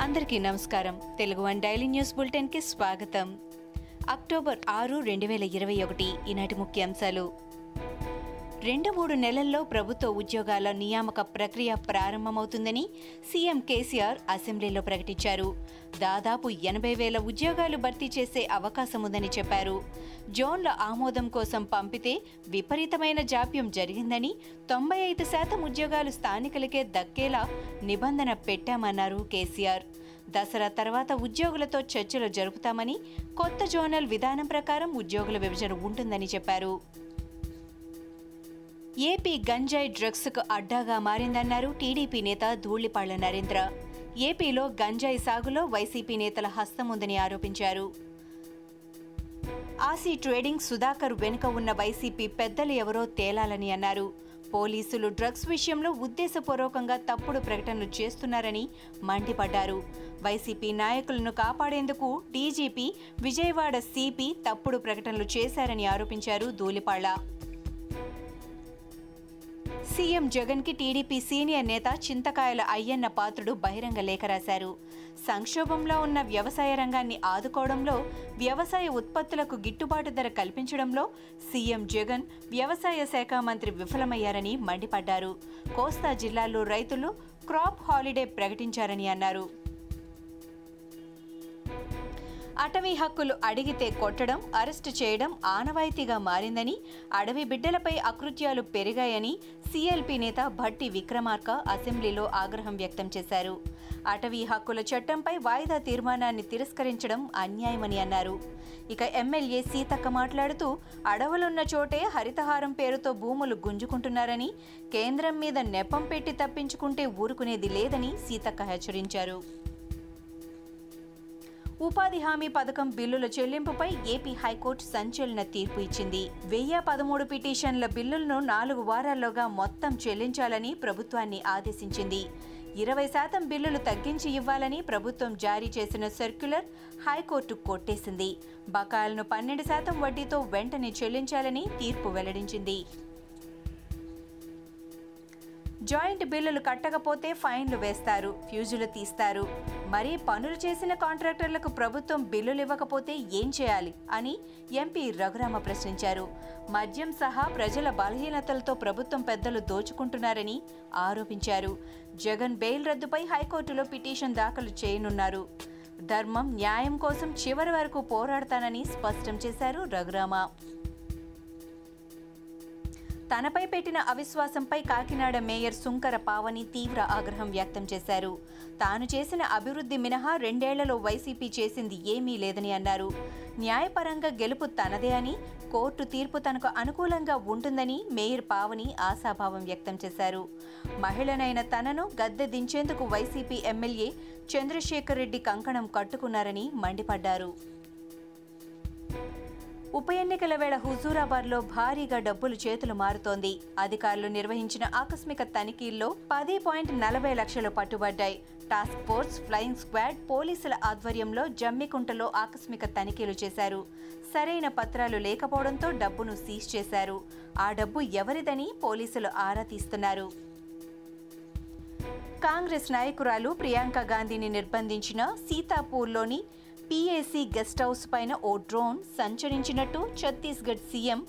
అందరికీ నమస్కారం. Telugu one daily news బులెటిన్కి స్వాగతం. అక్టోబర్ ఆరు రెండు వేల ఇరవై ఒకటి ఈనాటి ముఖ్యాంశాలు. రెండు మూడు నెలల్లో ప్రభుత్వ ఉద్యోగాల నియామక ప్రక్రియ ప్రారంభమవుతుందని సీఎం కేసీఆర్ అసెంబ్లీలో ప్రకటించారు. దాదాపు ఎనభై వేల ఉద్యోగాలు భర్తీ చేసే అవకాశం ఉందని చెప్పారు. జోన్ల ఆమోదం కోసం పంపితే విపరీతమైన జాప్యం జరిగిందని తొంభై ఐదు శాతం ఉద్యోగాలు స్థానికులకే దక్కేలా నిబంధన పెట్టామన్నారు కేసీఆర్. దసరా తర్వాత ఉద్యోగులతో చర్చలు జరుపుతామని కొత్త జోనల్ విధానం ప్రకారం ఉద్యోగుల విభజన ఉంటుందని చెప్పారు. ఏపీ గంజాయి డ్రగ్స్కు అడ్డాగా మారిందన్నారు టీడీపీ నేత ధూళిపాళ్ళ నరేంద్ర. ఏపీలో గంజాయి సాగులో వైసీపీ నేతల హస్తం ఉందని ఆరోపించారు. ఆసీ ట్రేడింగ్ సుధాకర్ వెనుక ఉన్న వైసీపీ పెద్దలు ఎవరో తేలాలని అన్నారు. పోలీసులు డ్రగ్స్ విషయంలో ఉద్దేశపూర్వకంగా తప్పుడు ప్రకటనలు చేస్తున్నారని మండిపడ్డారు. వైసీపీ నాయకులను కాపాడేందుకు డీజీపీ విజయవాడ సిపి తప్పుడు ప్రకటనలు చేశారని ఆరోపించారు ధూళిపాళ్ళ. సీఎం జగన్కి టీడీపీ సీనియర్ నేత చింతకాయల అయ్యన్న పాత్రుడు బహిరంగ లేఖ రాశారు. సంక్షోభంలో ఉన్న వ్యవసాయ రంగాన్ని ఆదుకోవడంలో వ్యవసాయ ఉత్పత్తులకు గిట్టుబాటు ధర కల్పించడంలో సీఎం జగన్ వ్యవసాయ శాఖ మంత్రి విఫలమయ్యారని మండిపడ్డారు. కోస్తా జిల్లాల్లో రైతులు క్రాప్ హాలిడే ప్రకటించారని అన్నారు. అటవీ హక్కులు అడిగితే కొట్టడం అరెస్టు చేయడం ఆనవాయితీగా మారిందని అడవి బిడ్డలపై అకృత్యాలు పెరిగాయని సీఎల్పీ నేత భట్టి విక్రమార్క అసెంబ్లీలో ఆగ్రహం వ్యక్తం చేశారు. అటవీ హక్కుల చట్టంపై వాయిదా తీర్మానాన్ని తిరస్కరించడం అన్యాయమని అన్నారు. ఇక ఎమ్మెల్యే సీతక్క మాట్లాడుతూ అడవులున్న చోటే హరితహారం పేరుతో భూములు గుంజుకుంటున్నారని కేంద్రం మీద నెపం పెట్టి తప్పించుకుంటే ఊరుకునేది లేదని సీతక్క హెచ్చరించారు. ఉపాధి హామీ పథకం బిల్లుల చెల్లింపుపై ఏపీ హైకోర్టు సంచలన తీర్పు ఇచ్చింది. వెయ్యి పదమూడు పిటిషన్ల బిల్లులను నాలుగు వారాల్లోగా మొత్తం చెల్లించాలని ప్రభుత్వాన్ని ఆదేశించింది. ఇరవై శాతం బిల్లులు తగ్గించి ఇవ్వాలని ప్రభుత్వం జారీ చేసిన సర్క్యులర్ హైకోర్టు కొట్టేసింది. బకాయిలను పన్నెండు శాతం వడ్డీతో వెంటనే చెల్లించాలని తీర్పు వెల్లడించింది. జాయింట్ బిల్లులు కట్టకపోతే ఫైన్లు వేస్తారు ఫ్యూజులు తీస్తారు. మరి పనులు చేసిన కాంట్రాక్టర్లకు ప్రభుత్వం బిల్లులు ఇవ్వకపోతే ఏం చేయాలి అని ఎంపీ రఘురామ ప్రశ్నించారు. మద్యం సహా ప్రజల బలహీనతలతో ప్రభుత్వం పెద్దలు దోచుకుంటున్నారని ఆరోపించారు. జగన్ బెయిల్ రద్దుపై హైకోర్టులో పిటిషన్ దాఖలు చేయనున్నారు. ధర్మం న్యాయం కోసం చివరి వరకు పోరాడతానని స్పష్టం చేశారు రఘురామ. తనపై పెట్టిన అవిశ్వాసంపై కాకినాడ మేయర్ సుంకర పావని తీవ్ర ఆగ్రహం వ్యక్తం చేశారు. తాను చేసిన అభివృద్ధి మినహా రెండేళ్ళలో వైసీపీ చేసింది ఏమీ లేదని అన్నారు. న్యాయపరంగా గెలుపు తనదే అని కోర్టు తీర్పు తనకు అనుకూలంగా ఉంటుందని మేయర్ పావని ఆశాభావం వ్యక్తం చేశారు. మహిళనైన తనను గద్దె దించేందుకు వైసీపీ ఎమ్మెల్యే చంద్రశేఖర్ రెడ్డి కంకణం కట్టుకున్నారని మండిపడ్డారు. ఉప ఎన్నికల వేళ హుజూరాబాద్లో భారీగా డబ్బులు చేతులు మారుతోంది. అధికారులు నిర్వహించిన ఆకస్మిక తనిఖీల్లో పది పాయింట్ నలభై లక్షలు పట్టుబడ్డాయి. టాస్క్ ఫోర్స్ ఫ్లయింగ్ స్క్వాడ్ పోలీసుల ఆధ్వర్యంలో జమ్మికుంటలో ఆకస్మిక తనిఖీలు చేశారు. సరైన పత్రాలు లేకపోవడంతో డబ్బును సీజ్ చేశారు. ఆ డబ్బు ఎవరిదని పోలీసులు ఆరా తీస్తున్నారు. కాంగ్రెస్ నాయకురాలు ప్రియాంక గాంధీని నిర్బంధించిన సీతాపూర్లోని పీఏసీ గెస్ట్ హౌస్ పైన ఓ డ్రోన్ సంచరించినట్టు ఛత్తీస్గఢ్ సీఎం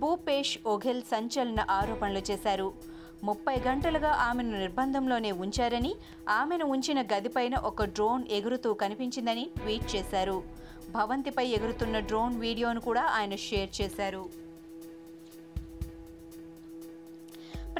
భూపేష్ ఒఘెల్ సంచలన ఆరోపణలు చేశారు. ముప్పై గంటలుగా ఆమెను నిర్బంధంలోనే ఉంచారని ఆమెను ఉంచిన గదిపైన ఒక డ్రోన్ ఎగురుతూ కనిపించిందని ట్వీట్ చేశారు. భవంతిపై ఎగురుతున్న డ్రోన్ వీడియోను కూడా ఆయన షేర్ చేశారు.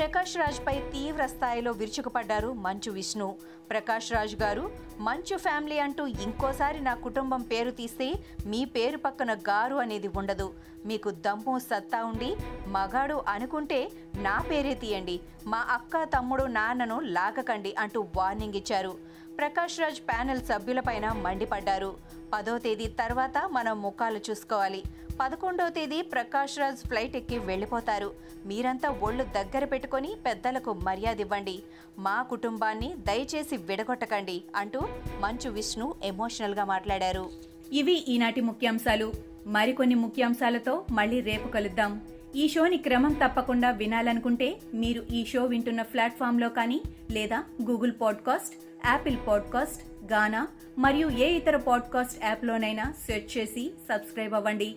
ప్రకాష్ రాజ్పై తీవ్ర స్థాయిలో విరుచుకుపడ్డారు మంచు విష్ణు. ప్రకాష్ రాజ్ గారు మంచు ఫ్యామిలీ అంటూ ఇంకోసారి నా కుటుంబం పేరు తీస్తే మీ పేరు పక్కన గారు అనేది ఉండదు. మీకు దమ్ము సత్తా ఉండి మగాడు అనుకుంటే నా పేరే తీయండి. మా అక్క తమ్ముడు నాన్నను లాగకండి అంటూ వార్నింగ్ ఇచ్చారు. ప్రకాష్ రాజ్ ప్యానెల్ సభ్యులపైన మండిపడ్డారు. పదో తేదీ తర్వాత మనం ముఖాలు చూసుకోవాలి. పదకొండవ తేదీ ప్రకాష్ రాజ్ ఫ్లైట్ ఎక్కి వెళ్ళిపోతారు. మీరంతా ఒళ్ళు దగ్గర పెట్టుకొని పెద్దలకు మర్యాద ఇవ్వండి. మా కుటుంబాన్ని దయచేసి విడగొట్టకండి అంటూ మంచు విష్ణు ఎమోషనల్గా మాట్లాడారు. ఇవి ఈనాటి ముఖ్యాంశాలు. మరికొన్ని ముఖ్యాంశాలతో మళ్ళీ రేపు కలుద్దాం. ఈ షోని క్రమం తప్పకుండా వినాలనుకుంటే మీరు ఈ షో వింటున్న ప్లాట్ఫామ్లో కానీ లేదా Google podcast Apple podcast Gaana మరియు ఏ ఇతర పాడ్కాస్ట్ యాప్లోనైనా సెర్చ్ చేసి సబ్స్క్రైబ్ అవ్వండి.